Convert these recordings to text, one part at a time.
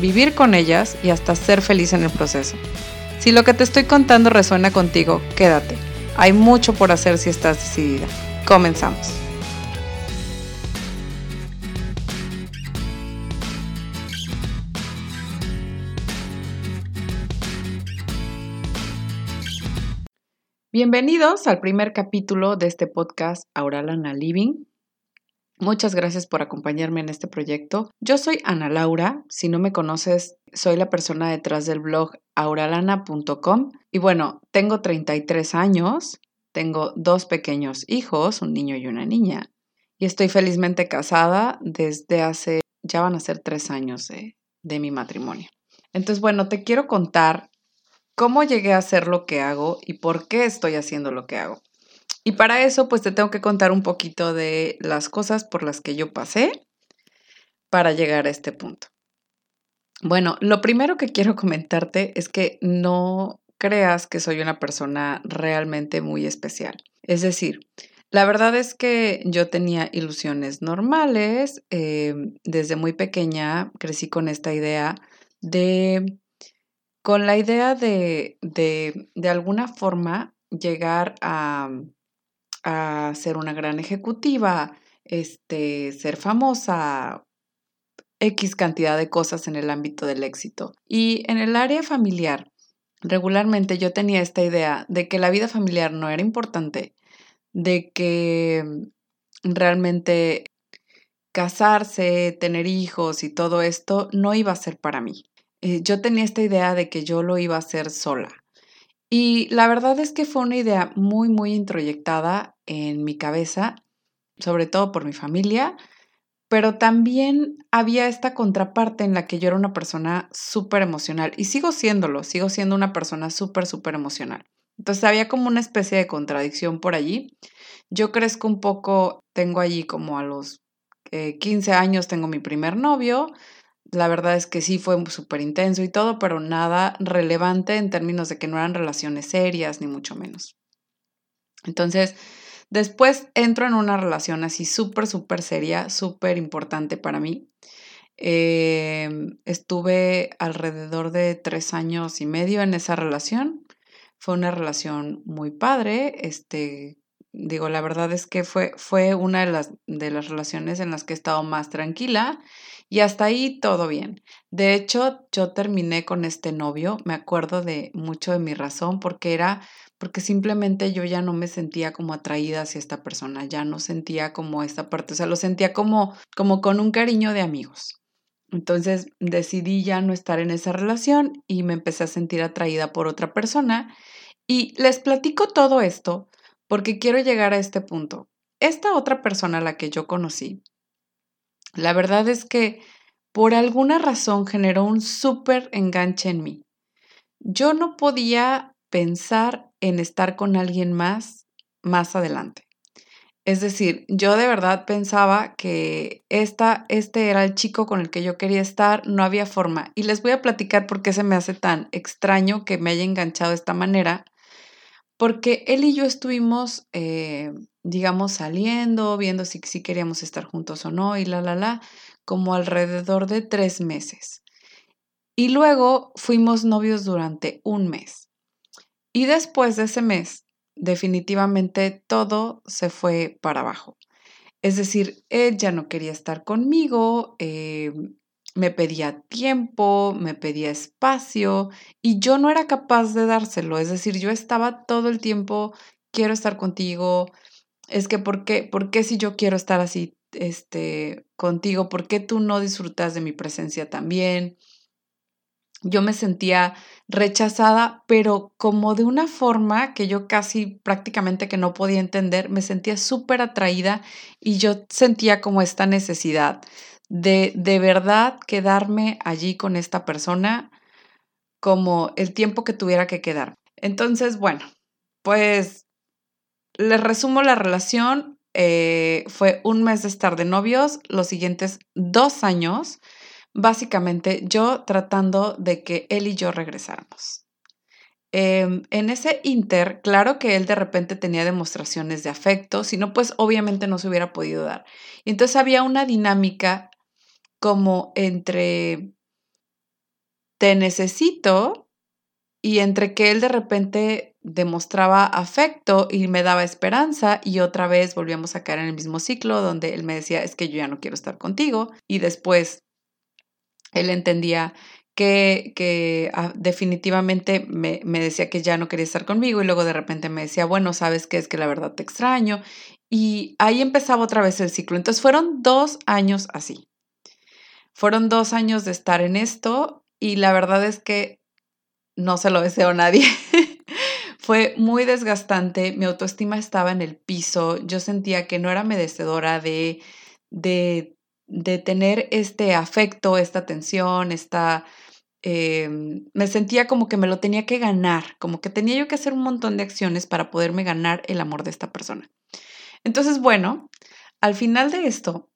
vivir con ellas y hasta ser feliz en el proceso. Si lo que te estoy contando resuena contigo, quédate. Hay mucho por hacer si estás decidida. Comenzamos. Bienvenidos al primer capítulo de este podcast Auralana Living. Muchas gracias por acompañarme en este proyecto. Yo soy Ana Laura. Si no me conoces, soy la persona detrás del blog auralana.com. Y bueno, tengo 33 años, tengo dos pequeños hijos, un niño y una niña. Y estoy felizmente casada desde hace, ya van a ser tres años de, de mi matrimonio. Entonces, bueno, te quiero contar cómo llegué a hacer lo que hago y por qué estoy haciendo lo que hago. Y para eso, pues te tengo que contar un poquito de las cosas por las que yo pasé para llegar a este punto. Bueno, lo primero que quiero comentarte es que no creas que soy una persona realmente muy especial. Es decir, la verdad es que yo tenía ilusiones normales. Eh, desde muy pequeña crecí con esta idea de, con la idea de, de, de alguna forma llegar a, a ser una gran ejecutiva, este, ser famosa, X cantidad de cosas en el ámbito del éxito. Y en el área familiar, regularmente yo tenía esta idea de que la vida familiar no era importante, de que realmente casarse, tener hijos y todo esto no iba a ser para mí. Eh, yo tenía esta idea de que yo lo iba a hacer sola. Y la verdad es que fue una idea muy, muy introyectada en mi cabeza, sobre todo por mi familia, pero también había esta contraparte en la que yo era una persona súper emocional y sigo siéndolo, sigo siendo una persona súper, súper emocional. Entonces había como una especie de contradicción por allí. Yo crezco un poco, tengo allí como a los 15 eh, años, tengo mi primer novio, la verdad es que sí fue súper intenso y todo, pero nada relevante en términos de que no eran relaciones serias, ni mucho menos. Entonces, después entro en una relación así súper, súper seria, súper importante para mí. Em, estuve alrededor de tres años y medio en esa relación. Fue una relación muy padre. Este, digo, la verdad es que fue, fue una de las, de las relaciones en las que he estado más tranquila y hasta ahí todo bien. De hecho, yo terminé con este novio, me acuerdo de mucho de mi razón, porque era porque simplemente yo ya no me sentía como atraída hacia esta persona, ya no sentía como esta parte, o sea, lo sentía como, como con un cariño de amigos. Entonces decidí ya no estar en esa relación y me empecé a sentir atraída por otra persona. Y les platico todo esto porque quiero llegar a este punto. Esta otra persona a la que yo conocí, la verdad es que por alguna razón generó un súper enganche en mí. Yo no podía pensar en estar con alguien más más adelante. Es decir, yo de verdad pensaba que esta, este era el chico con el que yo quería estar, no había forma. Y les voy a platicar por qué se me hace tan extraño que me haya enganchado de esta manera, porque él y yo estuvimos eh, digamos, saliendo, viendo si, queríamos estar juntos o no, y la, la, la, como alrededor de tres meses. Y luego fuimos novios durante un mes. Y después de ese mes, definitivamente todo se fue para abajo. Es decir, él ya no quería estar conmigo, eh, me pedía tiempo, me pedía espacio y yo no era capaz de dárselo. Es decir, yo estaba todo el tiempo, quiero estar contigo, es que ¿por qué, ¿por qué si yo quiero estar así este, contigo, por qué tú no disfrutas de mi presencia también? Yo me sentía rechazada, pero como de una forma que yo casi prácticamente que no podía entender, me sentía súper atraída y yo sentía como esta necesidad de de verdad quedarme allí con esta persona como el tiempo que tuviera que quedar. Entonces, bueno, pues les resumo la relación. Eh, fue un mes de estar de novios, los siguientes dos años, básicamente yo tratando de que él y yo regresáramos. Em, en ese inter, claro que él de repente tenía demostraciones de afecto, si no, pues obviamente no se hubiera podido dar. Entonces había una dinámica como entre te necesito y entre que él de repente demostraba afecto y me daba esperanza y otra vez volvíamos a caer en el mismo ciclo donde él me decía es que yo ya no quiero estar contigo y después él entendía que, que ah, definitivamente me, me, decía que ya no quería estar conmigo y luego de repente me decía, bueno, sabes que es que la verdad te extraño. Y ahí empezaba otra vez el ciclo. Entonces fueron dos años así. Fueron dos años de estar en esto y la verdad es que no se lo deseo a nadie. Fue muy desgastante, mi autoestima estaba en el piso, yo sentía que no era merecedora de, de, de tener este afecto, esta atención, esta... Em, me sentía como que me lo tenía que ganar, como que tenía yo que hacer un montón de acciones para poderme ganar el amor de esta persona. Entonces, bueno, al final de esto,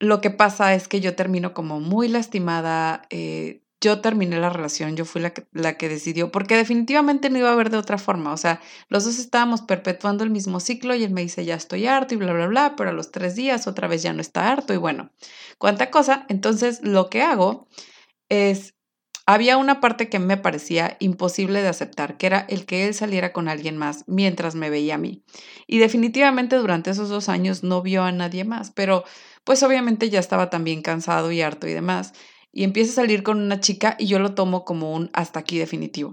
lo que pasa es que yo termino como muy lastimada, eh, yo terminé la relación, yo fui la que, la que decidió, porque definitivamente no iba a haber de otra forma, o sea, los dos estábamos perpetuando el mismo ciclo y él me dice, ya estoy harto y bla, bla, bla, pero a los tres días otra vez ya no está harto y bueno, cuánta cosa. Entonces, lo que hago es, había una parte que me parecía imposible de aceptar, que era el que él saliera con alguien más mientras me veía a mí. Y definitivamente durante esos dos años no vio a nadie más, pero pues obviamente ya estaba también cansado y harto y demás y empieza a salir con una chica y yo lo tomo como un hasta aquí definitivo.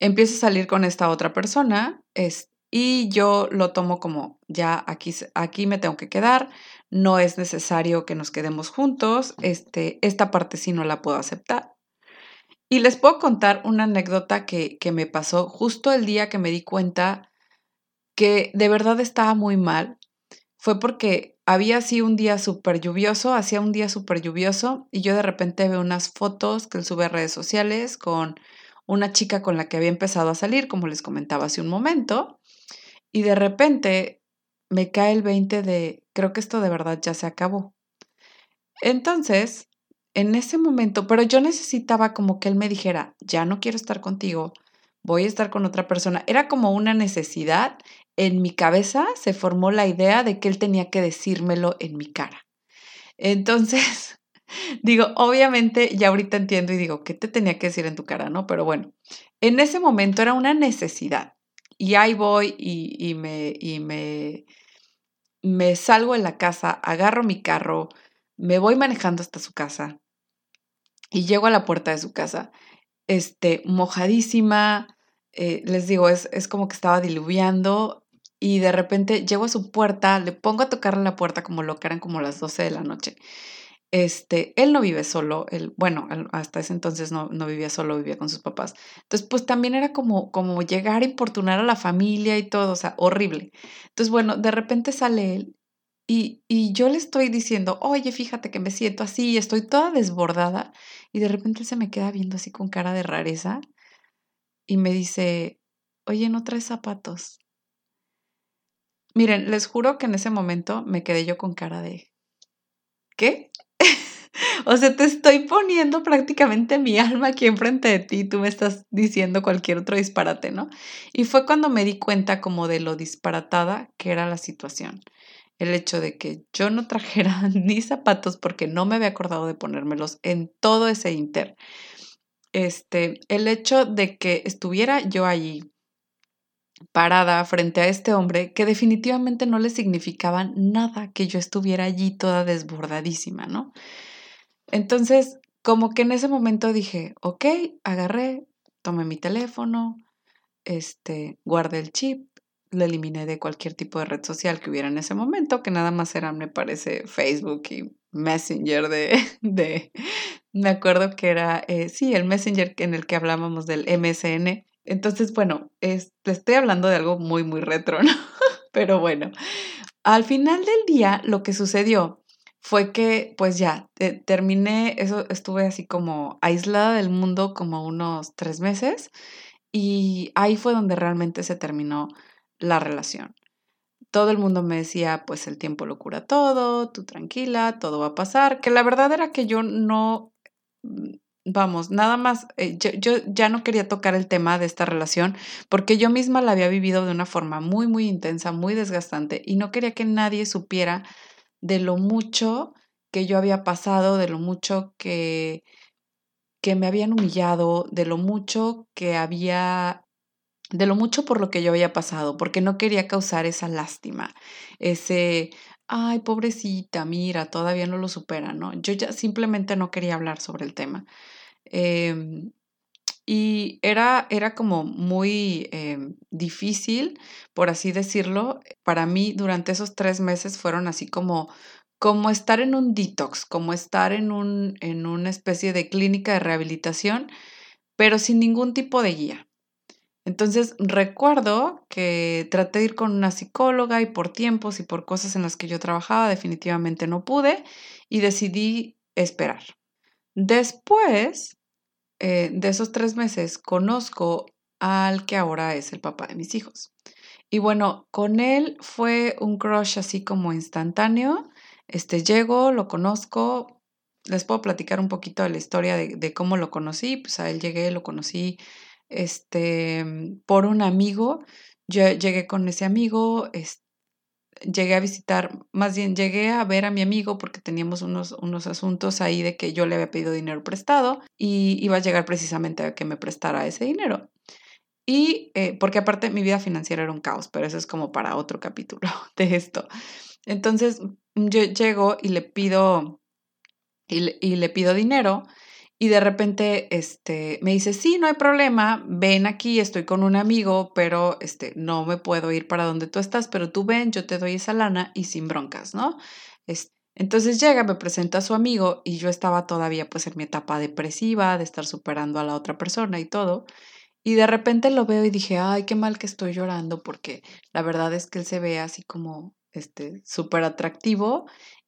Empieza a salir con esta otra persona es, y yo lo tomo como ya aquí, aquí me tengo que quedar, no es necesario que nos quedemos juntos, este, esta parte sí no la puedo aceptar. Y les puedo contar una anécdota que, que me pasó justo el día que me di cuenta que de verdad estaba muy mal. Fue porque había así un día súper lluvioso, hacía un día súper lluvioso y yo de repente veo unas fotos que él sube a redes sociales con una chica con la que había empezado a salir, como les comentaba hace un momento, y de repente me cae el 20 de, creo que esto de verdad ya se acabó. Entonces, en ese momento, pero yo necesitaba como que él me dijera, ya no quiero estar contigo, voy a estar con otra persona. Era como una necesidad. En mi cabeza se formó la idea de que él tenía que decírmelo en mi cara. Entonces, digo, obviamente ya ahorita entiendo y digo, ¿qué te tenía que decir en tu cara? ¿No? Pero bueno, en ese momento era una necesidad. Y ahí voy y, y me, y me, me salgo de la casa, agarro mi carro, me voy manejando hasta su casa y llego a la puerta de su casa, este, mojadísima, eh, les digo, es, es como que estaba diluviando y de repente llego a su puerta, le pongo a tocarle la puerta como lo que eran como las 12 de la noche. Este, él no vive solo, él, bueno, hasta ese entonces no, no, vivía solo, vivía con sus papás. Entonces, pues también era como, como llegar a importunar a la familia y todo, o sea, horrible. Entonces, bueno, de repente sale él y, y yo le estoy diciendo, oye, fíjate que me siento así, estoy toda desbordada y de repente él se me queda viendo así con cara de rareza y me dice, oye, ¿no traes zapatos? Miren, les juro que en ese momento me quedé yo con cara de, ¿qué? o sea, te estoy poniendo prácticamente mi alma aquí enfrente de ti, tú me estás diciendo cualquier otro disparate, ¿no? Y fue cuando me di cuenta como de lo disparatada que era la situación. El hecho de que yo no trajera ni zapatos porque no me había acordado de ponérmelos en todo ese inter este, el hecho de que estuviera yo allí parada frente a este hombre que definitivamente no le significaba nada que yo estuviera allí toda desbordadísima, ¿no? Entonces, como que en ese momento dije, ok, agarré, tomé mi teléfono, este, guardé el chip, lo eliminé de cualquier tipo de red social que hubiera en ese momento, que nada más eran, me parece, Facebook y Messenger de, de me acuerdo que era, eh, sí, el Messenger en el que hablábamos del MSN. Entonces, bueno, es, estoy hablando de algo muy, muy retro, ¿no? Pero bueno, al final del día lo que sucedió fue que pues ya terminé, eso estuve así como aislada del mundo como unos tres meses y ahí fue donde realmente se terminó la relación. Todo el mundo me decía, pues el tiempo lo cura todo, tú tranquila, todo va a pasar, que la verdad era que yo no, vamos, nada más, eh, yo, yo, ya no quería tocar el tema de esta relación porque yo misma la había vivido de una forma muy, muy intensa, muy desgastante y no quería que nadie supiera de lo mucho que yo había pasado, de lo mucho que, que me habían humillado, de lo mucho que había, de lo mucho por lo que yo había pasado, porque no quería causar esa lástima, ese, ay, pobrecita, mira, todavía no lo supera, ¿no? Yo ya simplemente no quería hablar sobre el tema. Em, y era, era como muy em, difícil, por así decirlo. Para mí, durante esos tres meses fueron así como, como estar en un detox, como estar en, un, en una especie de clínica de rehabilitación, pero sin ningún tipo de guía. Entonces recuerdo que traté de ir con una psicóloga y por tiempos y por cosas en las que yo trabajaba definitivamente no pude y decidí esperar. Después eh, de esos tres meses conozco al que ahora es el papá de mis hijos. Y bueno, con él fue un crush así como instantáneo. Este, llego, lo conozco, les puedo platicar un poquito de la historia de, cómo lo conocí. Pues a él llegué, lo conocí este, por un amigo. Yo llegué con ese amigo, llegué a visitar, más bien llegué a ver a mi amigo porque teníamos unos, unos asuntos ahí de que yo le había pedido dinero prestado y iba a llegar precisamente a que me prestara ese dinero. Y eh, porque aparte mi vida financiera era un caos, pero eso es como para otro capítulo de esto. Entonces yo llego y le pido, y le pido dinero y de repente este, me dice, sí, no hay problema, ven aquí, estoy con un amigo, pero este, no me puedo ir para donde tú estás, pero tú ven, yo te doy esa lana y sin broncas, ¿no? entonces llega, me presenta a su amigo y yo estaba todavía pues en mi etapa depresiva, de estar superando a la otra persona y todo. Y de repente lo veo y dije, ay, qué mal que estoy llorando porque la verdad es que él se ve así como este súper atractivo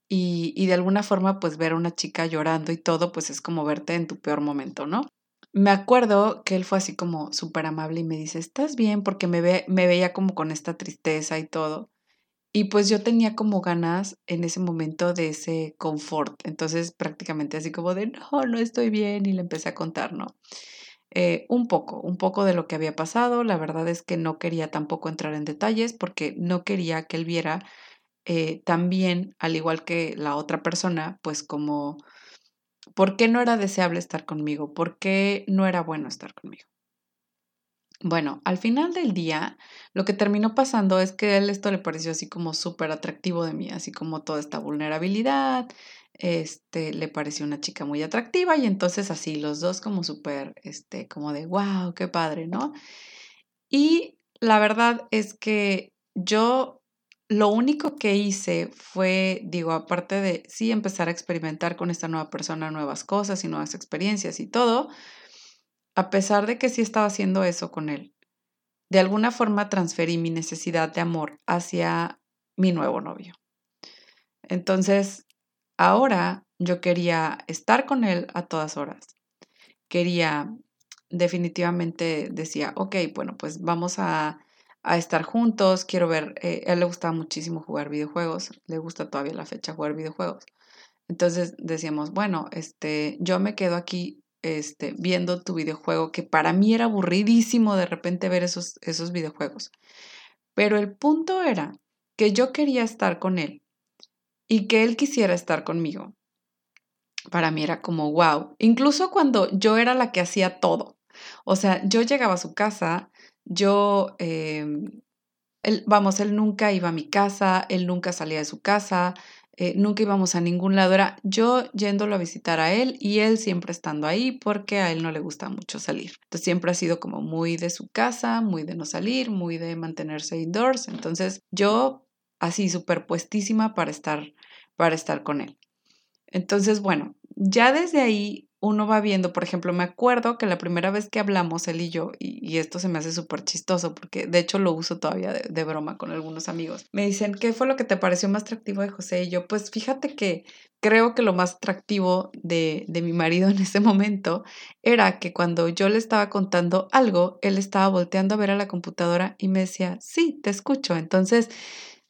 y, de alguna forma pues ver a una chica llorando y todo pues es como verte en tu peor momento, ¿no? Me acuerdo que él fue así como súper amable y me dice, ¿estás bien? Porque me, ve, me veía como con esta tristeza y todo. Y pues yo tenía como ganas en ese momento de ese confort. Entonces prácticamente así como de, no, no estoy bien. Y le empecé a contar, ¿no? Eh, un poco, un poco de lo que había pasado. La verdad es que no quería tampoco entrar en detalles porque no quería que él viera eh, también, al igual que la otra persona, pues como, ¿por qué no era deseable estar conmigo? ¿Por qué no era bueno estar conmigo? Bueno, al final del día, lo que terminó pasando es que a él esto le pareció así como súper atractivo de mí, así como toda esta vulnerabilidad, este, le pareció una chica muy atractiva y entonces así los dos como súper, este, como de, wow, qué padre, ¿no? Y la verdad es que yo lo único que hice fue, digo, aparte de sí empezar a experimentar con esta nueva persona nuevas cosas y nuevas experiencias y todo, a pesar de que sí estaba haciendo eso con él, de alguna forma transferí mi necesidad de amor hacia mi nuevo novio. Entonces, ahora yo quería estar con él a todas horas. Quería, definitivamente decía, ok, bueno, pues vamos a a estar juntos, quiero ver, eh, él le gustaba muchísimo jugar videojuegos, le gusta todavía la fecha jugar videojuegos. Entonces decíamos, bueno, este, yo me quedo aquí este, viendo tu videojuego, que para mí era aburridísimo de repente ver esos, esos videojuegos. Pero el punto era que yo quería estar con él y que él quisiera estar conmigo. Para mí era como, wow, incluso cuando yo era la que hacía todo. O sea, yo llegaba a su casa, yo, em, él, vamos, él nunca iba a mi casa, él nunca salía de su casa, eh, nunca íbamos a ningún lado. Era yo yéndolo a visitar a él y él siempre estando ahí porque a él no le gusta mucho salir. Entonces siempre ha sido como muy de su casa, muy de no salir, muy de mantenerse indoors. Entonces yo así superpuestísima para estar, para estar con él. Entonces, bueno, ya desde ahí uno va viendo, por ejemplo, me acuerdo que la primera vez que hablamos él y yo, y, esto se me hace súper chistoso porque de hecho lo uso todavía de, broma con algunos amigos, me dicen, ¿qué fue lo que te pareció más atractivo de José? Y yo, pues fíjate que creo que lo más atractivo de, de mi marido en ese momento era que cuando yo le estaba contando algo, él estaba volteando a ver a la computadora y me decía, sí, te escucho. Entonces,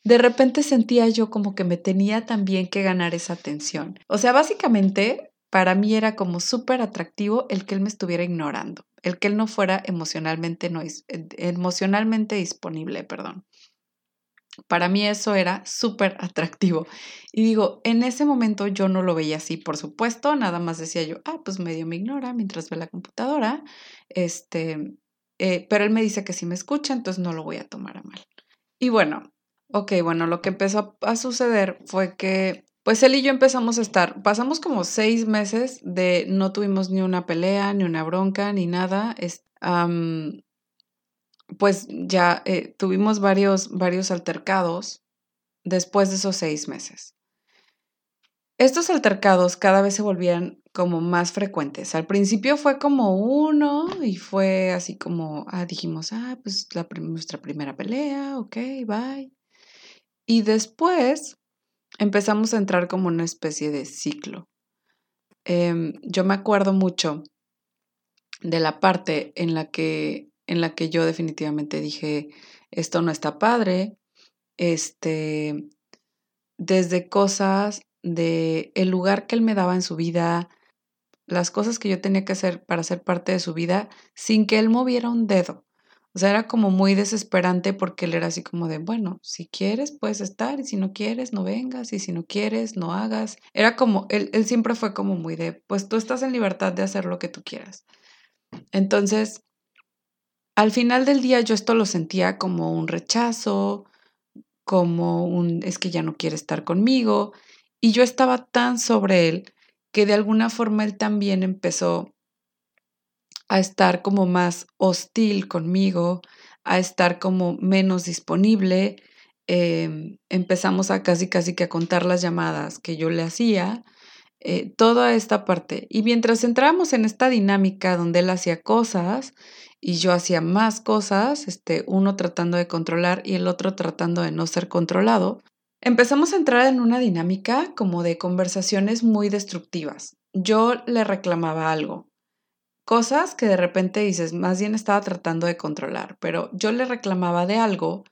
de repente sentía yo como que me tenía también que ganar esa atención. O sea, básicamente para mí era como súper atractivo el que él me estuviera ignorando, el que él no fuera emocionalmente, no, emocionalmente disponible, perdón. Para mí eso era súper atractivo. Y digo, en ese momento yo no lo veía así, por supuesto, nada más decía yo, ah, pues medio me ignora mientras ve la computadora, este, eh, pero él me dice que sí me escucha, entonces no lo voy a tomar a mal. Y bueno, ok, bueno, lo que empezó a suceder fue que pues él y yo empezamos a estar, pasamos como seis meses de no tuvimos ni una pelea, ni una bronca, ni nada. pues ya eh, tuvimos varios, varios altercados después de esos seis meses. Estos altercados cada vez se volvían como más frecuentes. Al principio fue como uno y fue así como, ah, dijimos, ah, pues la, nuestra primera pelea, ok, bye. Y después empezamos a entrar como una especie de ciclo. Em, yo me acuerdo mucho de la parte en la que en la que yo definitivamente dije esto no está padre este desde cosas de el lugar que él me daba en su vida las cosas que yo tenía que hacer para ser parte de su vida sin que él moviera un dedo o sea, era como muy desesperante porque él era así como de, bueno, si quieres puedes estar y si no quieres no vengas y si no quieres no hagas. Era como, él, él siempre fue como muy de, pues tú estás en libertad de hacer lo que tú quieras. Entonces, al final del día yo esto lo sentía como un rechazo, como un, es que ya no quiere estar conmigo. Y yo estaba tan sobre él que de alguna forma él también empezó a estar como más hostil conmigo, a estar como menos disponible. Em, empezamos a casi casi que a contar las llamadas que yo le hacía, eh, toda esta parte. Y mientras entramos en esta dinámica donde él hacía cosas y yo hacía más cosas, este, uno tratando de controlar y el otro tratando de no ser controlado, empezamos a entrar en una dinámica como de conversaciones muy destructivas. Yo le reclamaba algo, cosas que de repente dices, más bien estaba tratando de controlar, pero yo le reclamaba de algo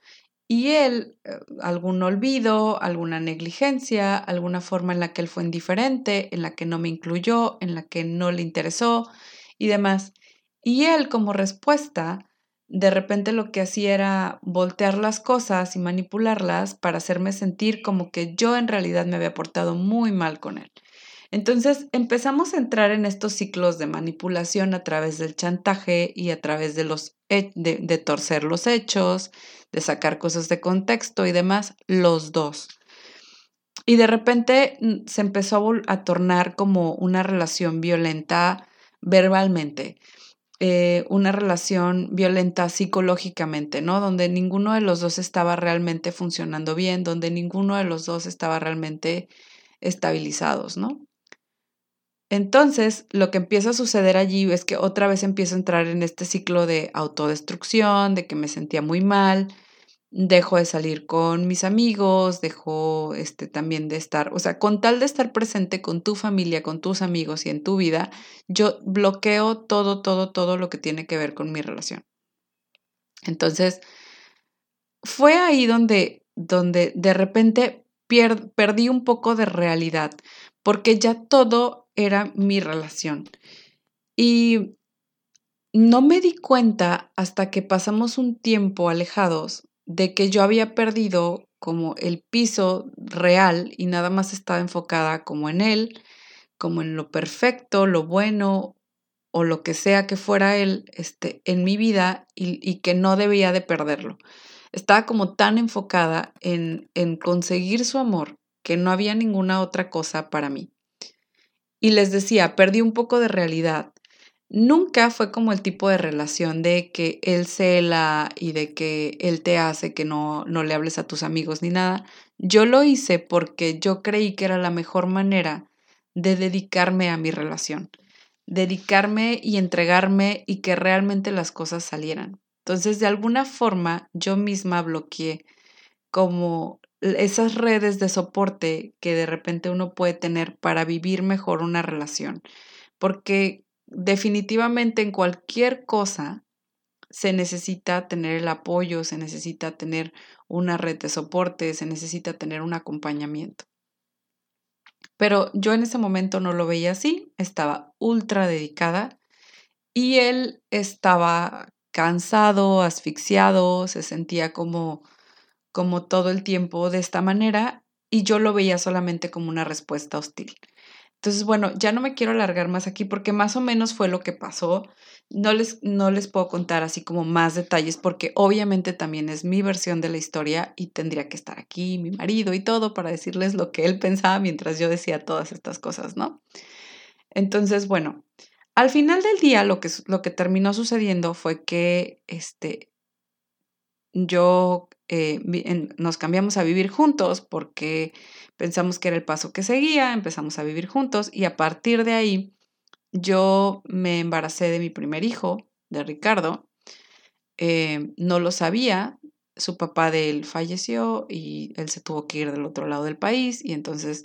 y él, eh, algún olvido, alguna negligencia, alguna forma en la que él fue indiferente, en la que no me incluyó, en la que no le interesó y demás. Y él como respuesta, de repente lo que hacía era voltear las cosas y manipularlas para hacerme sentir como que yo en realidad me había portado muy mal con él. Entonces empezamos a entrar en estos ciclos de manipulación a través del chantaje y a través de, los, de, torcer los hechos, de sacar cosas de contexto y demás, los dos. Y de repente mm, se empezó a, tornar como una relación violenta verbalmente, eh, una relación violenta psicológicamente, ¿no? Donde ninguno de los dos estaba realmente funcionando bien, donde ninguno de los dos estaba realmente estabilizados, ¿no? Entonces, lo que empieza a suceder allí es que otra vez empiezo a entrar en este ciclo de autodestrucción, de que me sentía muy mal, dejo de salir con mis amigos, dejo este también de estar, o sea, con tal de estar presente con tu familia, con tus amigos y en tu vida, yo bloqueo todo, todo, todo lo que tiene que ver con mi relación. Entonces, fue ahí donde, donde de repente perdí un poco de realidad, porque ya todo era mi relación. Y no me di cuenta hasta que pasamos un tiempo alejados de que yo había perdido como el piso real y nada más estaba enfocada como en él, como en lo perfecto, lo bueno o lo que sea que fuera él este, en mi vida y, y que no debía de perderlo. Estaba como tan enfocada en, en conseguir su amor que no había ninguna otra cosa para mí. Y les decía, perdí un poco de realidad. Nunca fue como el tipo de relación de que él cela y de que él te hace que no, no le hables a tus amigos ni nada. Yo lo hice porque yo creí que era la mejor manera de dedicarme a mi relación, dedicarme y entregarme y que realmente las cosas salieran. Entonces, de alguna forma, yo misma bloqueé como esas redes de soporte que de repente uno puede tener para vivir mejor una relación. Porque definitivamente en cualquier cosa se necesita tener el apoyo, se necesita tener una red de soporte, se necesita tener un acompañamiento. Pero yo en ese momento no lo veía así, estaba ultra dedicada y él estaba cansado, asfixiado, se sentía como como todo el tiempo de esta manera y yo lo veía solamente como una respuesta hostil. Entonces, bueno, ya no me quiero alargar más aquí porque más o menos fue lo que pasó. No les, no les puedo contar así como más detalles porque obviamente también es mi versión de la historia y tendría que estar aquí mi marido y todo para decirles lo que él pensaba mientras yo decía todas estas cosas, ¿no? Entonces, bueno, al final del día lo que, lo que terminó sucediendo fue que este, yo eh, nos cambiamos a vivir juntos porque pensamos que era el paso que seguía, empezamos a vivir juntos y a partir de ahí yo me embaracé de mi primer hijo, de Ricardo. Eh, no lo sabía, su papá de él falleció y él se tuvo que ir del otro lado del país y entonces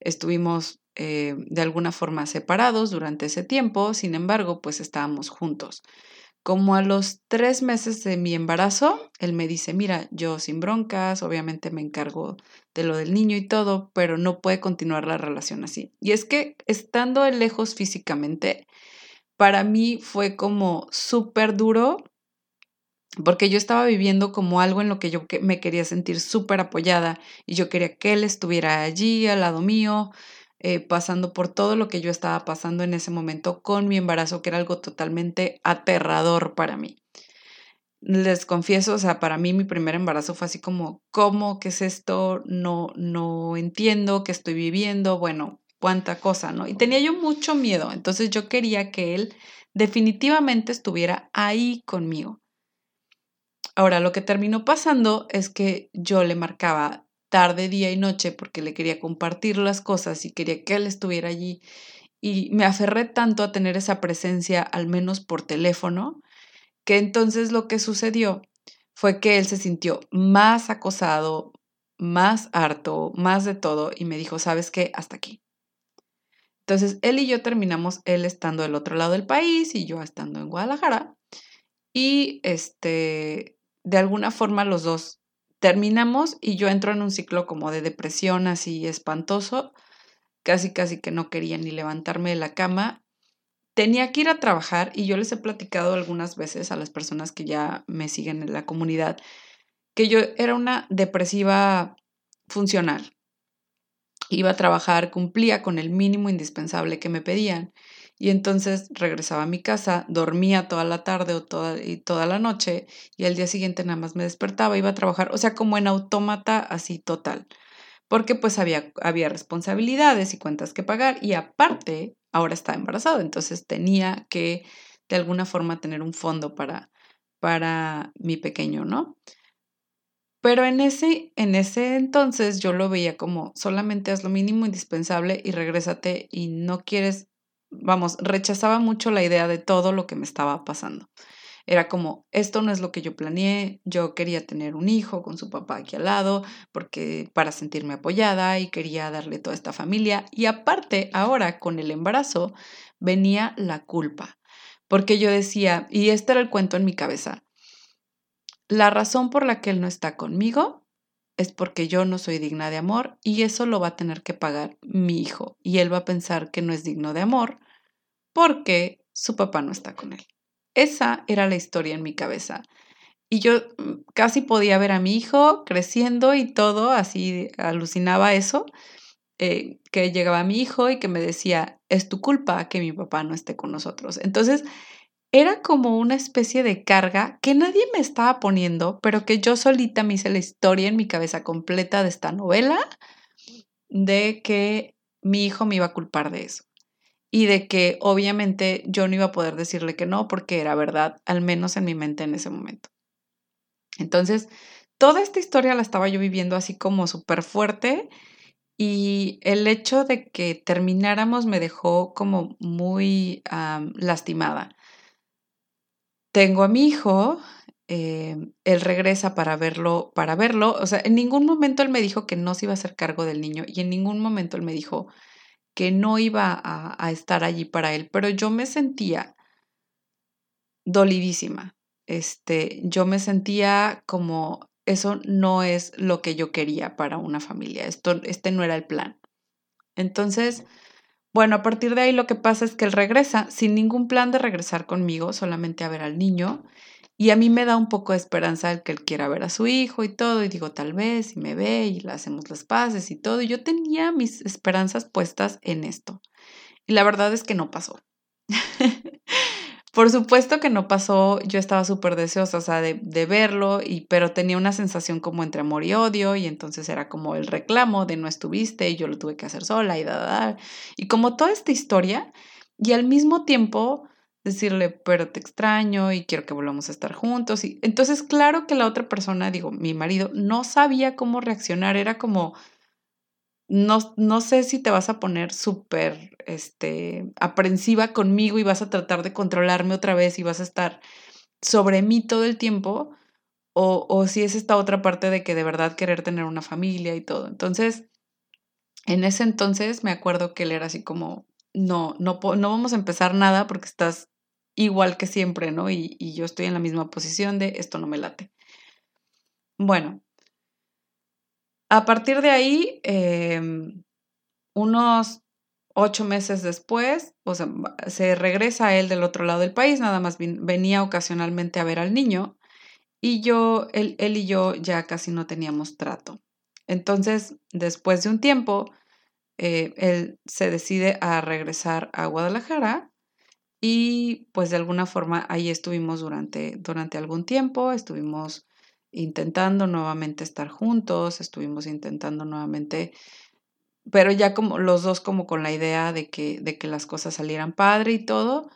estuvimos eh, de alguna forma separados durante ese tiempo, sin embargo, pues estábamos juntos. Como a los tres meses de mi embarazo, él me dice, mira, yo sin broncas, obviamente me encargo de lo del niño y todo, pero no puede continuar la relación así. Y es que estando lejos físicamente, para mí fue como súper duro porque yo estaba viviendo como algo en lo que yo me quería sentir súper apoyada y yo quería que él estuviera allí al lado mío, eh, pasando por todo lo que yo estaba pasando en ese momento con mi embarazo, que era algo totalmente aterrador para mí. Les confieso, o sea, para mí mi primer embarazo fue así como, ¿cómo? ¿Qué es esto? No, no entiendo qué estoy viviendo. Bueno, cuánta cosa, ¿no? Y tenía yo mucho miedo, entonces yo quería que él definitivamente estuviera ahí conmigo. Ahora, lo que terminó pasando es que yo le marcaba tarde, día y noche porque le quería compartir las cosas y quería que él estuviera allí. Y me aferré tanto a tener esa presencia, al menos por teléfono, que entonces lo que sucedió fue que él se sintió más acosado, más harto, más de todo y me dijo, ¿sabes qué? Hasta aquí. Entonces él y yo terminamos, él estando del otro lado del país y yo estando en Guadalajara. Y este, de alguna forma los dos terminamos y yo entro en un ciclo como de depresión así espantoso, casi casi que no quería ni levantarme de la cama. Tenía que ir a trabajar y yo les he platicado algunas veces a las personas que ya me siguen en la comunidad que yo era una depresiva funcional. Iba a trabajar, cumplía con el mínimo indispensable que me pedían y entonces regresaba a mi casa, dormía toda la tarde o toda, y toda la noche y al día siguiente nada más me despertaba, iba a trabajar, o sea, como en autómata así total, porque pues había, había responsabilidades y cuentas que pagar y aparte ahora estaba embarazado, entonces tenía que de alguna forma tener un fondo para, para mi pequeño, ¿no? Pero en ese, en ese entonces yo lo veía como solamente haz lo mínimo indispensable y regrésate y no quieres vamos, rechazaba mucho la idea de todo lo que me estaba pasando. Era como, esto no es lo que yo planeé, yo quería tener un hijo con su papá aquí al lado, porque para sentirme apoyada y quería darle toda esta familia. Y aparte, ahora con el embarazo, venía la culpa, porque yo decía, y este era el cuento en mi cabeza, la razón por la que él no está conmigo es porque yo no soy digna de amor y eso lo va a tener que pagar mi hijo y él va a pensar que no es digno de amor porque su papá no está con él. Esa era la historia en mi cabeza. Y yo mm, casi podía ver a mi hijo creciendo y todo, así alucinaba eso, eh, que llegaba mi hijo y que me decía, es tu culpa que mi papá no esté con nosotros. Entonces, era como una especie de carga que nadie me estaba poniendo, pero que yo solita me hice la historia en mi cabeza completa de esta novela, de que mi hijo me iba a culpar de eso y de que obviamente yo no iba a poder decirle que no porque era verdad, al menos en mi mente en ese momento. Entonces, toda esta historia la estaba yo viviendo así como súper fuerte Y el hecho de que termináramos me dejó como muy lastimada. Tengo a mi hijo, eh, él regresa para verlo, para verlo. O sea, en ningún momento él me dijo que no se iba a hacer cargo del niño y en ningún momento él me dijo que no iba a, estar allí para él, pero yo me sentía dolidísima. Este, yo me sentía como eso no es lo que yo quería para una familia. Esto, este no era el plan. Entonces, bueno, a partir de ahí lo que pasa es que él regresa sin ningún plan de regresar conmigo, solamente a ver al niño. Y a mí me da un poco de esperanza el que él quiera ver a su hijo y todo. Y digo, tal vez, y me ve y le hacemos las paces y todo. Y yo tenía mis esperanzas puestas en esto. Y la verdad es que no pasó. Por supuesto que no pasó, yo estaba súper deseosa, de, de, verlo, y, pero tenía una sensación como entre amor y odio, y entonces era como el reclamo de no estuviste, y yo lo tuve que hacer sola, y da, da, y como toda esta historia, y al mismo tiempo decirle, pero te extraño y quiero que volvamos a estar juntos. Y entonces, claro que la otra persona, digo, mi marido, no sabía cómo reaccionar, era como, no, no sé si te vas a poner súper este, aprensiva conmigo y vas a tratar de controlarme otra vez y vas a estar sobre mí todo el tiempo, o, o si es esta otra parte de que de verdad querer tener una familia y todo. Entonces, en ese entonces me acuerdo que él era así como, no, no, no vamos a empezar nada porque estás igual que siempre, ¿no? Y, yo estoy en la misma posición de esto no me late. Bueno, a partir de ahí, em, unos ocho meses después, o sea, se regresa a él del otro lado del país, nada más venía ocasionalmente a ver al niño y yo, él, él y yo ya casi no teníamos trato. Entonces, después de un tiempo, eh, él se decide a regresar a Guadalajara y pues de alguna forma ahí estuvimos durante, durante algún tiempo, estuvimos intentando nuevamente estar juntos, estuvimos intentando nuevamente, pero ya como los dos como con la idea de que, de que las cosas salieran padre y todo.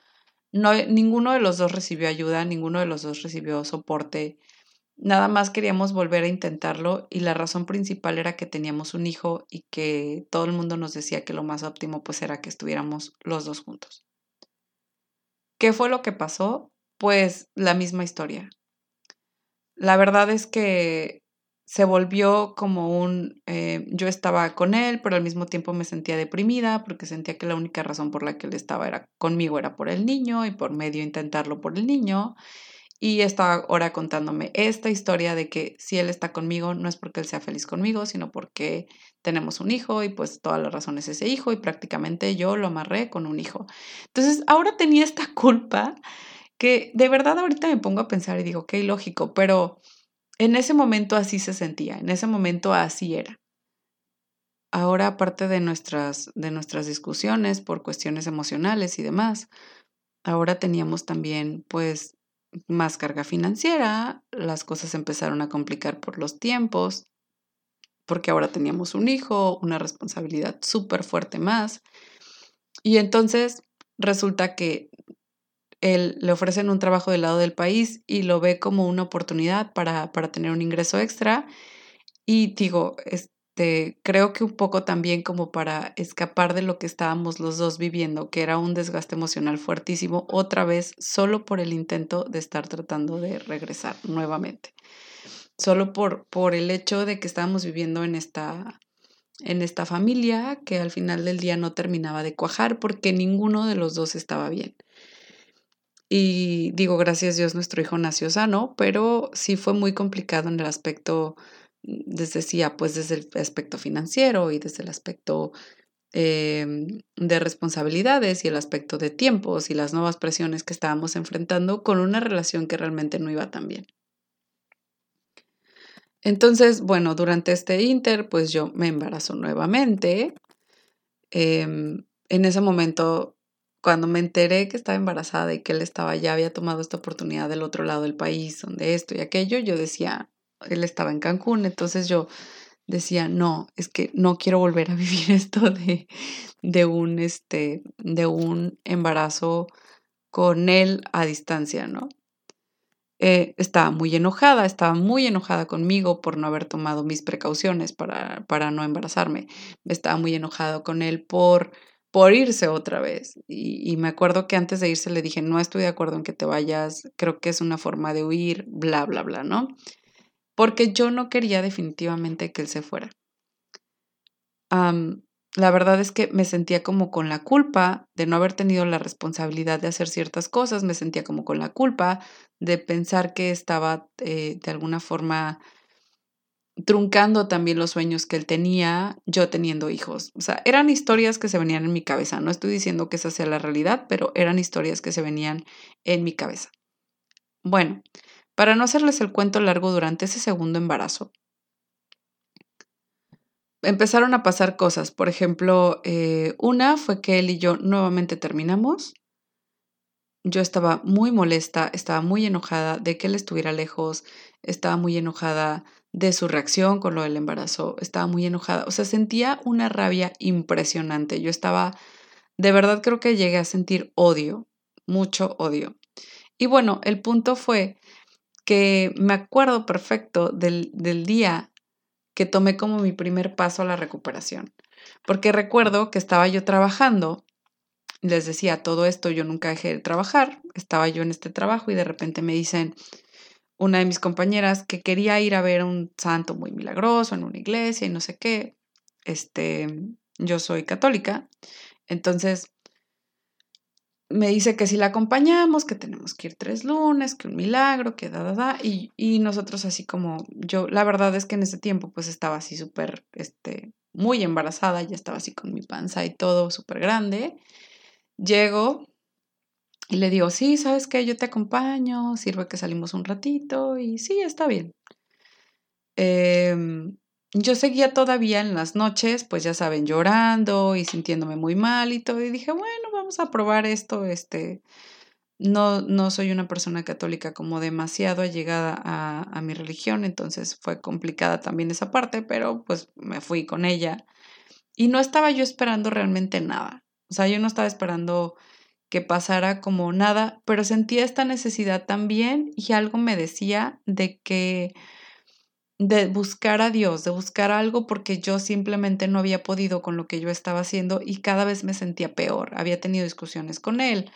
No, ninguno de los dos recibió ayuda, ninguno de los dos recibió soporte. Nada más queríamos volver a intentarlo y la razón principal era que teníamos un hijo y que todo el mundo nos decía que lo más óptimo pues era que estuviéramos los dos juntos. ¿Qué fue lo que pasó? Pues la misma historia la verdad es que se volvió como un, eh, yo estaba con él, pero al mismo tiempo me sentía deprimida porque sentía que la única razón por la que él estaba era conmigo era por el niño y por medio intentarlo por el niño. Y estaba ahora contándome esta historia de que si él está conmigo no es porque él sea feliz conmigo, sino porque tenemos un hijo y pues toda la razón es ese hijo y prácticamente yo lo amarré con un hijo. Entonces ahora tenía esta culpa que de verdad ahorita me pongo a pensar y digo, qué lógico, pero en ese momento así se sentía, en ese momento así era. Ahora, aparte de nuestras, de nuestras discusiones por cuestiones emocionales y demás, ahora teníamos también pues más carga financiera, las cosas empezaron a complicar por los tiempos, porque ahora teníamos un hijo, una responsabilidad súper fuerte más. Y entonces resulta que él le ofrecen un trabajo del lado del país y lo ve como una oportunidad para, para tener un ingreso extra. Y digo, este, creo que un poco también como para escapar de lo que estábamos los dos viviendo, que era un desgaste emocional fuertísimo, otra vez solo por el intento de estar tratando de regresar nuevamente. Solo por, por el hecho de que estábamos viviendo en esta, en esta familia que al final del día no terminaba de cuajar porque ninguno de los dos estaba bien. Y digo, gracias a Dios nuestro hijo nació sano, pero sí fue muy complicado en el aspecto, les decía, pues desde el aspecto financiero y desde el aspecto em, de responsabilidades y el aspecto de tiempos y las nuevas presiones que estábamos enfrentando con una relación que realmente no iba tan bien. Entonces, bueno, durante este inter, pues yo me embarazo nuevamente. Em, en ese momento cuando me enteré que estaba embarazada y que él estaba ya había tomado esta oportunidad del otro lado del país, donde esto y aquello, yo decía, él estaba en Cancún, entonces yo decía, no, es que no quiero volver a vivir esto de, de un, este, de un embarazo con él a distancia, ¿no? eh, estaba muy enojada, estaba muy enojada conmigo por no haber tomado mis precauciones para, para no embarazarme. Estaba muy enojado con él por, por irse otra vez. Y, y, me acuerdo que antes de irse le dije, no estoy de acuerdo en que te vayas, creo que es una forma de huir, bla, bla, bla, ¿no? Porque yo no quería definitivamente que él se fuera. La verdad es que me sentía como con la culpa de no haber tenido la responsabilidad de hacer ciertas cosas, me sentía como con la culpa de pensar que estaba eh, de alguna forma truncando también los sueños que él tenía, yo teniendo hijos. O sea, eran historias que se venían en mi cabeza. No estoy diciendo que esa sea la realidad, pero eran historias que se venían en mi cabeza. Bueno, para no hacerles el cuento largo durante ese segundo embarazo, empezaron a pasar cosas. Por ejemplo, eh, una fue que él y yo nuevamente terminamos. Yo estaba muy molesta, estaba muy enojada de que él estuviera lejos, estaba muy enojada de su reacción con lo del embarazo, estaba muy enojada, o sea, sentía una rabia impresionante. Yo estaba, de verdad creo que llegué a sentir odio, mucho odio. Y bueno, el punto fue que me acuerdo perfecto del, del día que tomé como mi primer paso a la recuperación. Porque recuerdo que estaba yo trabajando, les decía todo esto, yo nunca dejé de trabajar, estaba yo en este trabajo y de repente me dicen una de mis compañeras que quería ir a ver un santo muy milagroso en una iglesia y no sé qué. Este, yo soy católica, entonces me dice que si la acompañamos, que tenemos que ir tres lunes, que un milagro, que da, da, da, y, y nosotros así como, yo, la verdad es que en ese tiempo pues estaba así súper, este, muy embarazada, ya estaba así con mi panza y todo súper grande. Llego y le digo, sí, ¿sabes qué? Yo te acompaño, sirve que salimos un ratito y sí, está bien. Eh, yo seguía todavía en las noches, pues ya saben, llorando y sintiéndome muy mal y todo. Y dije, bueno, vamos a probar esto. Este, no, no soy una persona católica como demasiado allegada a, a mi religión, entonces fue complicada también esa parte, pero pues me fui con ella. Y no estaba yo esperando realmente nada. O sea, yo no estaba esperando que pasara como nada, pero sentía esta necesidad también y algo me decía de que de buscar a Dios, de buscar algo porque yo simplemente no había podido con lo que yo estaba haciendo y cada vez me sentía peor. Había tenido discusiones con él,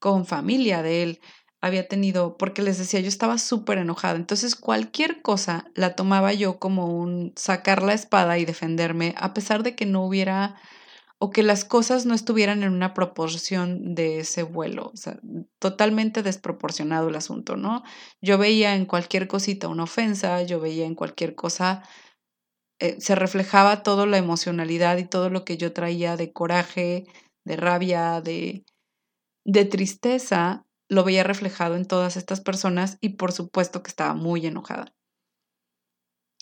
con familia de él, había tenido, porque les decía, yo estaba súper enojada. Entonces cualquier cosa la tomaba yo como un sacar la espada y defenderme, a pesar de que no hubiera o que las cosas no estuvieran en una proporción de ese vuelo, o sea, totalmente desproporcionado el asunto, ¿no? Yo veía en cualquier cosita una ofensa, yo veía en cualquier cosa, eh, se reflejaba toda la emocionalidad y todo lo que yo traía de coraje, de rabia, de, de tristeza, lo veía reflejado en todas estas personas y por supuesto que estaba muy enojada.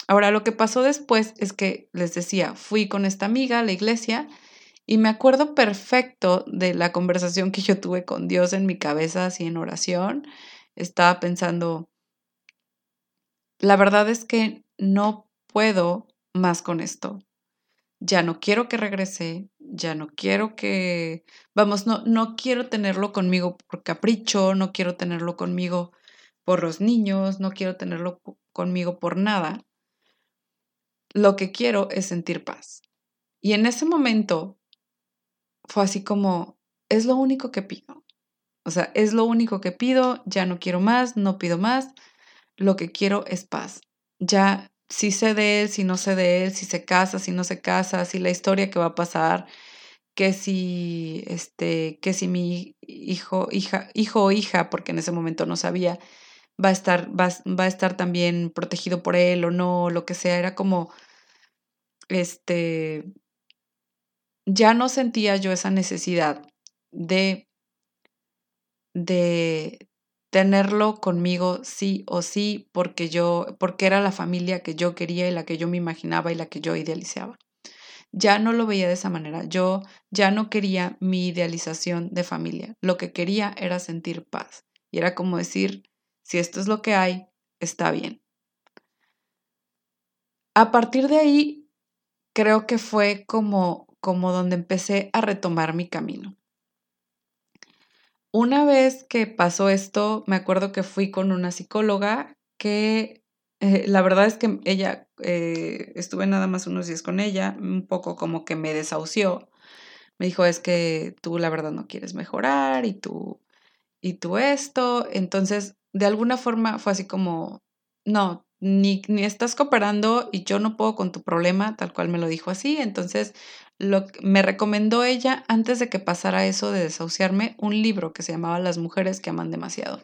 Ahora, lo que pasó después es que, les decía, fui con esta amiga a la iglesia y me acuerdo perfecto de la conversación que yo tuve con Dios en mi cabeza, así en oración. Estaba pensando, la verdad es que no puedo más con esto. Ya no quiero que regrese, ya no quiero que, vamos, no, no quiero tenerlo conmigo por capricho, no quiero tenerlo conmigo por los niños, no quiero tenerlo conmigo por nada. Lo que quiero es sentir paz. Y en ese momento fue así como, es lo único que pido. O sea, es lo único que pido, ya no quiero más, no pido más, lo que quiero es paz. Ya, si sé de él, si no sé de él, si se casa, si no se casa, si la historia que va a pasar, que si, este, que si mi hijo, hija, hijo o hija, porque en ese momento no sabía, va a estar, va, va a estar también protegido por él o no, lo que sea, era como, este, ya no sentía yo esa necesidad de, de tenerlo conmigo sí o sí porque yo porque era la familia que yo quería y la que yo me imaginaba y la que yo idealizaba. Ya no lo veía de esa manera. Yo ya no quería mi idealización de familia. Lo que quería era sentir paz. Y era como decir, si esto es lo que hay, está bien. A partir de ahí, creo que fue como como donde empecé a retomar mi camino. una vez que pasó esto, me acuerdo que fui con una psicóloga que eh, la verdad es que ella, eh, estuve nada más unos días con ella, un poco como que me desahució. Me dijo, es que tú la verdad no quieres mejorar y tú, y tú esto. Entonces, de alguna forma fue así como, no, ni, ni estás cooperando y yo no puedo con tu problema, tal cual me lo dijo así. Entonces, me recomendó ella, antes de que pasara eso de desahuciarme, un libro que se llamaba Las mujeres que aman demasiado.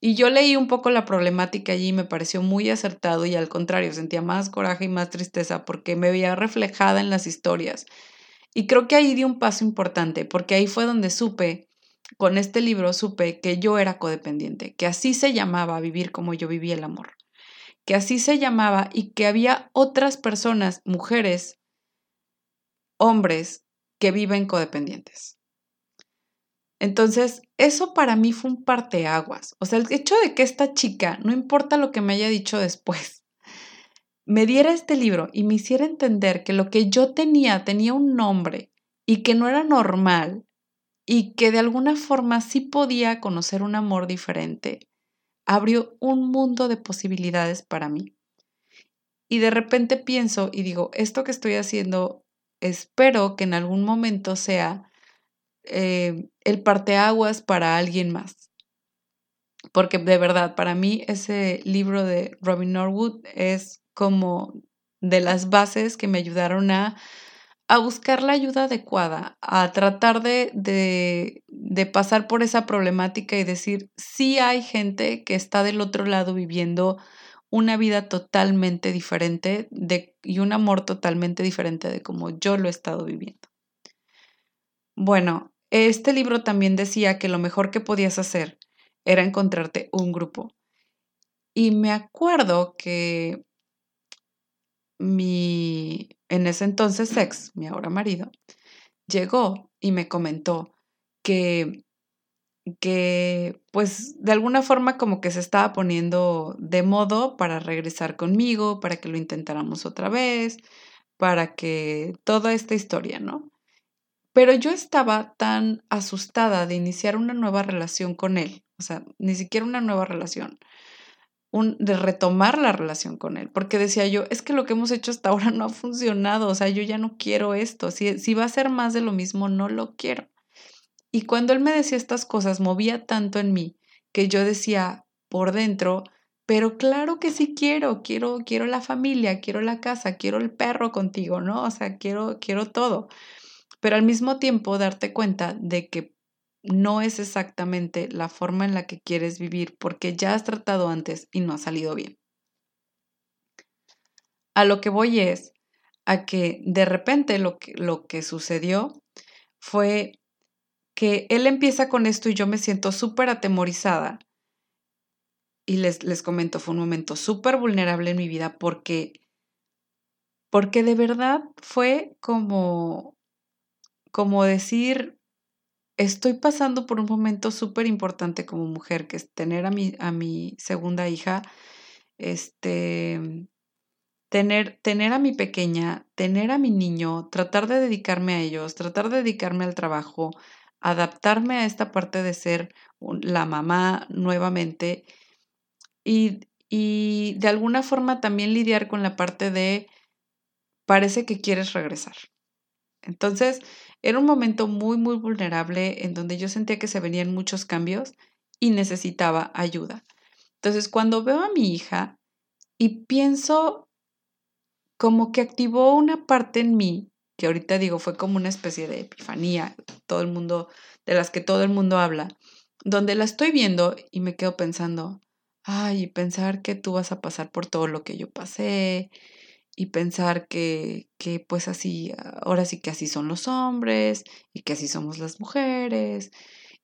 Y yo leí un poco la problemática allí y me pareció muy acertado y al contrario, sentía más coraje y más tristeza porque me veía reflejada en las historias. Y creo que ahí di un paso importante porque ahí fue donde supe, con este libro supe que yo era codependiente, que así se llamaba vivir como yo vivía el amor, que así se llamaba y que había otras personas, mujeres, hombres que viven codependientes. Entonces, eso para mí fue un parteaguas. O sea, el hecho de que esta chica, no importa lo que me haya dicho después, me diera este libro y me hiciera entender que lo que yo tenía tenía un nombre y que no era normal y que de alguna forma sí podía conocer un amor diferente, abrió un mundo de posibilidades para mí. Y de repente pienso y digo, esto que estoy haciendo espero que en algún momento sea eh, el parteaguas para alguien más. Porque de verdad, para mí ese libro de Robin Norwood es como de las bases que me ayudaron a, a buscar la ayuda adecuada, a tratar de, de, de pasar por esa problemática y decir, sí hay gente que está del otro lado viviendo una vida totalmente diferente de, y un amor totalmente diferente de como yo lo he estado viviendo. Bueno, este libro también decía que lo mejor que podías hacer era encontrarte un grupo. Y me acuerdo que mi, en ese entonces ex, mi ahora marido, llegó y me comentó que que pues de alguna forma como que se estaba poniendo de modo para regresar conmigo, para que lo intentáramos otra vez, para que toda esta historia, ¿no? Pero yo estaba tan asustada de iniciar una nueva relación con él, o sea, ni siquiera una nueva relación, un, de retomar la relación con él, porque decía yo, es que lo que hemos hecho hasta ahora no ha funcionado, o sea, yo ya no quiero esto, si, si va a ser más de lo mismo, no lo quiero. Y cuando él me decía estas cosas, movía tanto en mí que yo decía por dentro, pero claro que sí quiero, quiero, quiero la familia, quiero la casa, quiero el perro contigo, ¿no? O sea, quiero, quiero todo. Pero al mismo tiempo darte cuenta de que no es exactamente la forma en la que quieres vivir porque ya has tratado antes y no ha salido bien. A lo que voy es a que de repente lo que, lo que sucedió fue que él empieza con esto y yo me siento súper atemorizada. Y les, les comento, fue un momento súper vulnerable en mi vida porque, porque de verdad fue como, como decir, estoy pasando por un momento súper importante como mujer, que es tener a mi, a mi segunda hija, este, tener, tener a mi pequeña, tener a mi niño, tratar de dedicarme a ellos, tratar de dedicarme al trabajo, adaptarme a esta parte de ser la mamá nuevamente y, y de alguna forma también lidiar con la parte de parece que quieres regresar. Entonces, era un momento muy, muy vulnerable en donde yo sentía que se venían muchos cambios y necesitaba ayuda. Entonces, cuando veo a mi hija y pienso como que activó una parte en mí que ahorita digo fue como una especie de epifanía, todo el mundo, de las que todo el mundo habla, donde la estoy viendo y me quedo pensando, ay, pensar que tú vas a pasar por todo lo que yo pasé, y pensar que, que pues así, ahora sí que así son los hombres, y que así somos las mujeres,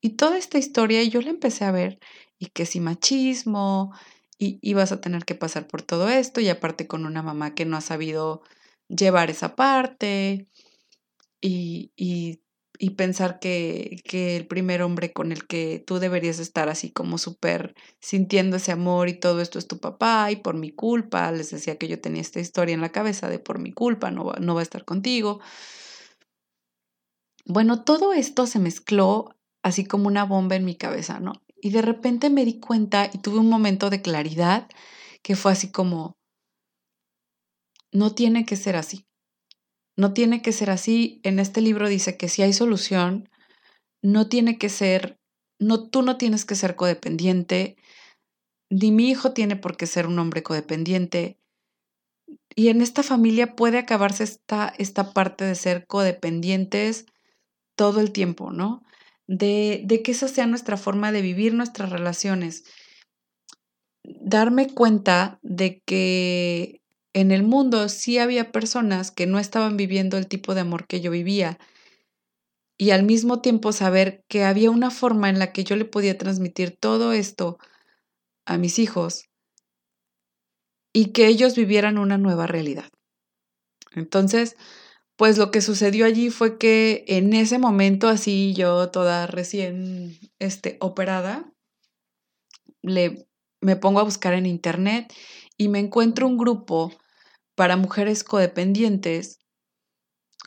y toda esta historia yo la empecé a ver, y que si machismo, y, y vas a tener que pasar por todo esto, y aparte con una mamá que no ha sabido llevar esa parte y, y, y pensar que, que, el primer hombre con el que tú deberías estar así como súper sintiendo ese amor y todo esto es tu papá y por mi culpa, les decía que yo tenía esta historia en la cabeza de por mi culpa no no va a estar contigo. Bueno, todo esto se mezcló así como una bomba en mi cabeza, ¿no? Y de repente me di cuenta y tuve un momento de claridad que fue así como, no tiene que ser así. No tiene que ser así. En este libro dice que si hay solución, no tiene que ser, no, tú no tienes que ser codependiente, ni mi hijo tiene por qué ser un hombre codependiente. Y en esta familia puede acabarse esta, esta parte de ser codependientes todo el tiempo, ¿no? De, de que esa sea nuestra forma de vivir nuestras relaciones. Darme cuenta de que en el mundo sí había personas que no estaban viviendo el tipo de amor que yo vivía y al mismo tiempo saber que había una forma en la que yo le podía transmitir todo esto a mis hijos y que ellos vivieran una nueva realidad. Entonces, pues lo que sucedió allí fue que en ese momento, así yo toda recién este, operada, le, me pongo a buscar en internet y me encuentro un grupo para mujeres codependientes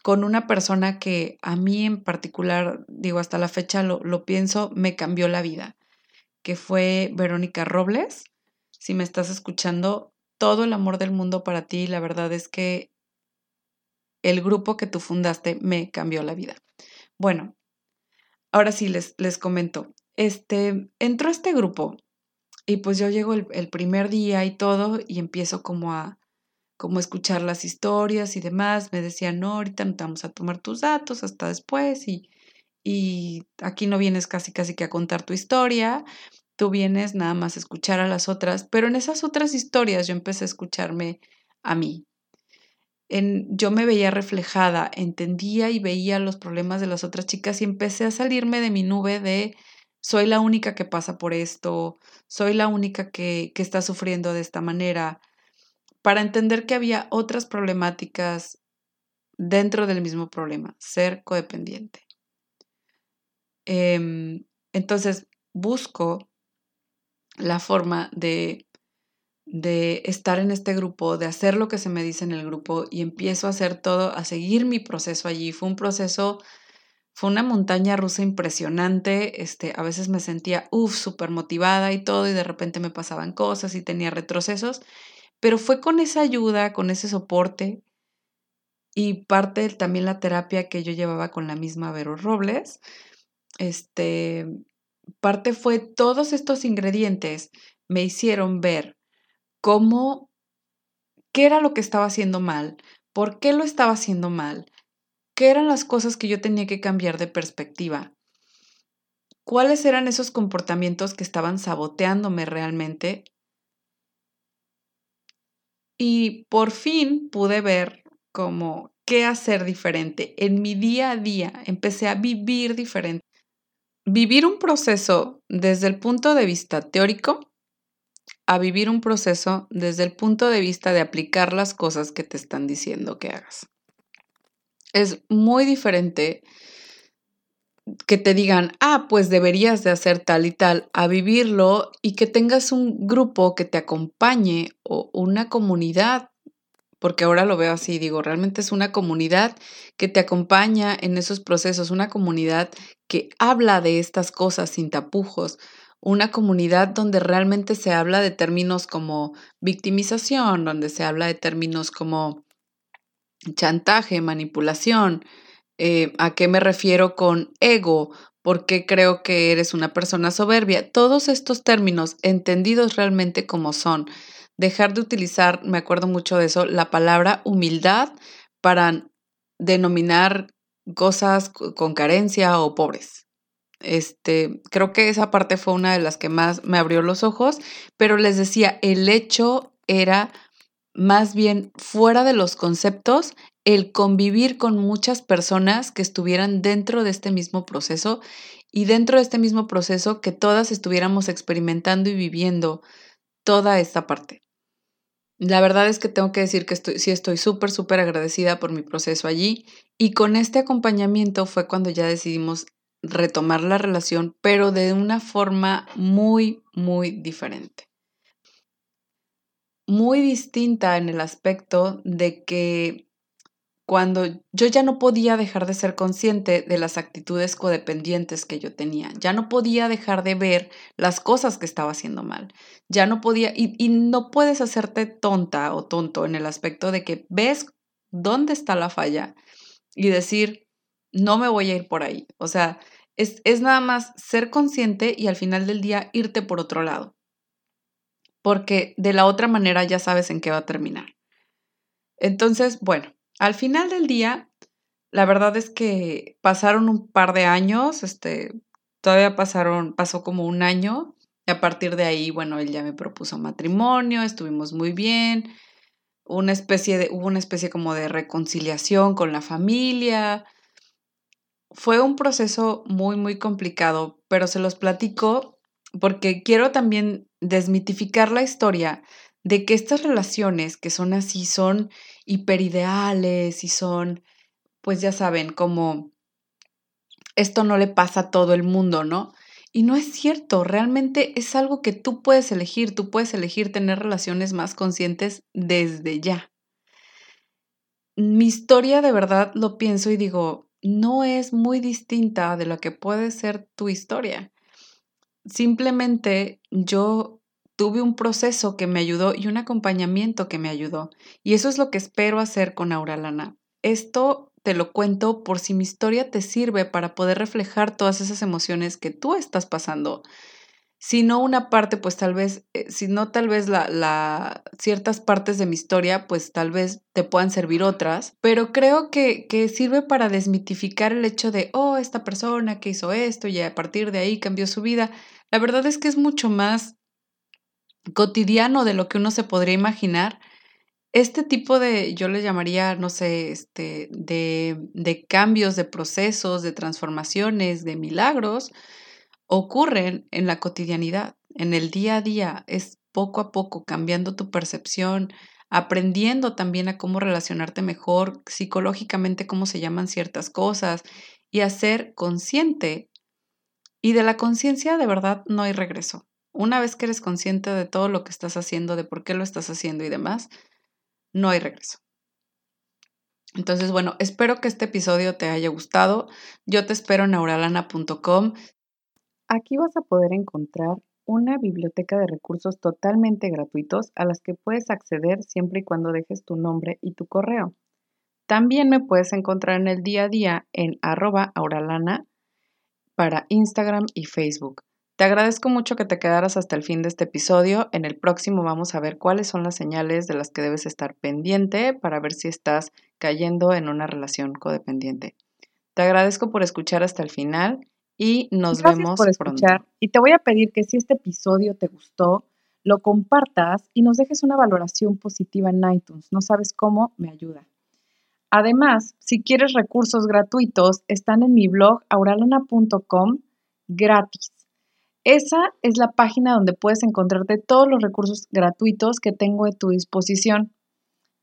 con una persona que a mí en particular, digo, hasta la fecha lo, pienso, me cambió la vida, que fue Verónica Robles. Si me estás escuchando, todo el amor del mundo para ti. La verdad es que el grupo que tú fundaste me cambió la vida. Bueno, ahora sí les, les comento. Este, entró este grupo y pues yo llego el, el primer día y todo y empiezo como a, como escuchar las historias y demás. Me decían, no, ahorita no te vamos a tomar tus datos hasta después y, y aquí no vienes casi casi que a contar tu historia, tú vienes nada más a escuchar a las otras, pero en esas otras historias yo empecé a escucharme a mí. En, yo me veía reflejada, entendía y veía los problemas de las otras chicas y empecé a salirme de mi nube de soy la única que pasa por esto, soy la única que, que está sufriendo de esta manera, para entender que había otras problemáticas dentro del mismo problema, ser codependiente. Em, entonces, busco la forma de, de estar en este grupo, de hacer lo que se me dice en el grupo y empiezo a hacer todo, a seguir mi proceso allí. Fue un proceso, fue una montaña rusa impresionante. Este, a veces me sentía, uff, súper motivada y todo, y de repente me pasaban cosas y tenía retrocesos. Pero fue con esa ayuda, con ese soporte y parte también la terapia que yo llevaba con la misma Vero Robles. Este, parte fue todos estos ingredientes me hicieron ver cómo, qué era lo que estaba haciendo mal, por qué lo estaba haciendo mal, qué eran las cosas que yo tenía que cambiar de perspectiva, cuáles eran esos comportamientos que estaban saboteándome realmente y por fin pude ver como qué hacer diferente. En mi día a día empecé a vivir diferente. Vivir un proceso desde el punto de vista teórico a vivir un proceso desde el punto de vista de aplicar las cosas que te están diciendo que hagas. Es muy diferente que te digan, ah, pues deberías de hacer tal y tal, a vivirlo y que tengas un grupo que te acompañe o una comunidad, porque ahora lo veo así, digo, realmente es una comunidad que te acompaña en esos procesos, una comunidad que habla de estas cosas sin tapujos, una comunidad donde realmente se habla de términos como victimización, donde se habla de términos como chantaje, manipulación, eh, ¿A qué me refiero con ego? ¿Por qué creo que eres una persona soberbia? Todos estos términos entendidos realmente como son. Dejar de utilizar, me acuerdo mucho de eso, la palabra humildad para denominar cosas con carencia o pobres. Este, creo que esa parte fue una de las que más me abrió los ojos, pero les decía, el hecho era más bien fuera de los conceptos el convivir con muchas personas que estuvieran dentro de este mismo proceso y dentro de este mismo proceso que todas estuviéramos experimentando y viviendo toda esta parte. La verdad es que tengo que decir que estoy, sí estoy súper, súper agradecida por mi proceso allí y con este acompañamiento fue cuando ya decidimos retomar la relación, pero de una forma muy, muy diferente. Muy distinta en el aspecto de que cuando yo ya no podía dejar de ser consciente de las actitudes codependientes que yo tenía, ya no podía dejar de ver las cosas que estaba haciendo mal, ya no podía, y, y no puedes hacerte tonta o tonto en el aspecto de que ves dónde está la falla y decir, no me voy a ir por ahí. O sea, es, es nada más ser consciente y al final del día irte por otro lado, porque de la otra manera ya sabes en qué va a terminar. Entonces, bueno al final del día, la verdad es que pasaron un par de años, este, todavía pasaron, pasó como un año, y a partir de ahí, bueno, él ya me propuso matrimonio, estuvimos muy bien, una especie de, hubo una especie como de reconciliación con la familia. Fue un proceso muy, muy complicado, pero se los platico porque quiero también desmitificar la historia de que estas relaciones que son así son hiperideales y son, pues ya saben, como esto no le pasa a todo el mundo, ¿no? Y no es cierto, realmente es algo que tú puedes elegir, tú puedes elegir tener relaciones más conscientes desde ya. Mi historia de verdad lo pienso y digo, no es muy distinta de lo que puede ser tu historia. Simplemente yo tuve un proceso que me ayudó y un acompañamiento que me ayudó. Y eso es lo que espero hacer con Auralana. Esto te lo cuento por si mi historia te sirve para poder reflejar todas esas emociones que tú estás pasando. Si no una parte, pues tal vez, eh, si no tal vez la, ciertas partes de mi historia, pues tal vez te puedan servir otras, pero creo que, que sirve para desmitificar el hecho de, oh, esta persona que hizo esto y a partir de ahí cambió su vida. La verdad es que es mucho más cotidiano de lo que uno se podría imaginar, este tipo de, yo le llamaría, no sé, este, de, de cambios, de procesos, de transformaciones, de milagros, ocurren en la cotidianidad, en el día a día, es poco a poco cambiando tu percepción, aprendiendo también a cómo relacionarte mejor psicológicamente, cómo se llaman ciertas cosas y a ser consciente. Y de la conciencia de verdad no hay regreso. Una vez que eres consciente de todo lo que estás haciendo, de por qué lo estás haciendo y demás, no hay regreso. Entonces, bueno, espero que este episodio te haya gustado. Yo te espero en auralana.com. Aquí vas a poder encontrar una biblioteca de recursos totalmente gratuitos a las que puedes acceder siempre y cuando dejes tu nombre y tu correo. También me puedes encontrar en el día a día en arroba auralana para Instagram y Facebook. Te agradezco mucho que te quedaras hasta el fin de este episodio. En el próximo vamos a ver cuáles son las señales de las que debes estar pendiente para ver si estás cayendo en una relación codependiente. Te agradezco por escuchar hasta el final y nos Gracias vemos por escuchar. Y te voy a pedir que si este episodio te gustó, lo compartas y nos dejes una valoración positiva en iTunes. No sabes cómo, me ayuda. Además, si quieres recursos gratuitos, están en mi blog auralana.com gratis. Esa es la página donde puedes encontrarte todos los recursos gratuitos que tengo a tu disposición.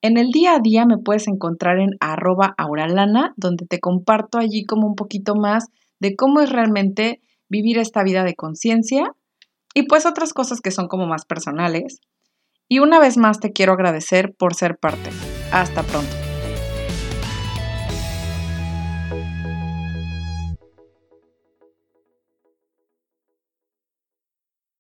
En el día a día me puedes encontrar en arroba auralana, donde te comparto allí como un poquito más de cómo es realmente vivir esta vida de conciencia y pues otras cosas que son como más personales. Y una vez más te quiero agradecer por ser parte. Hasta pronto.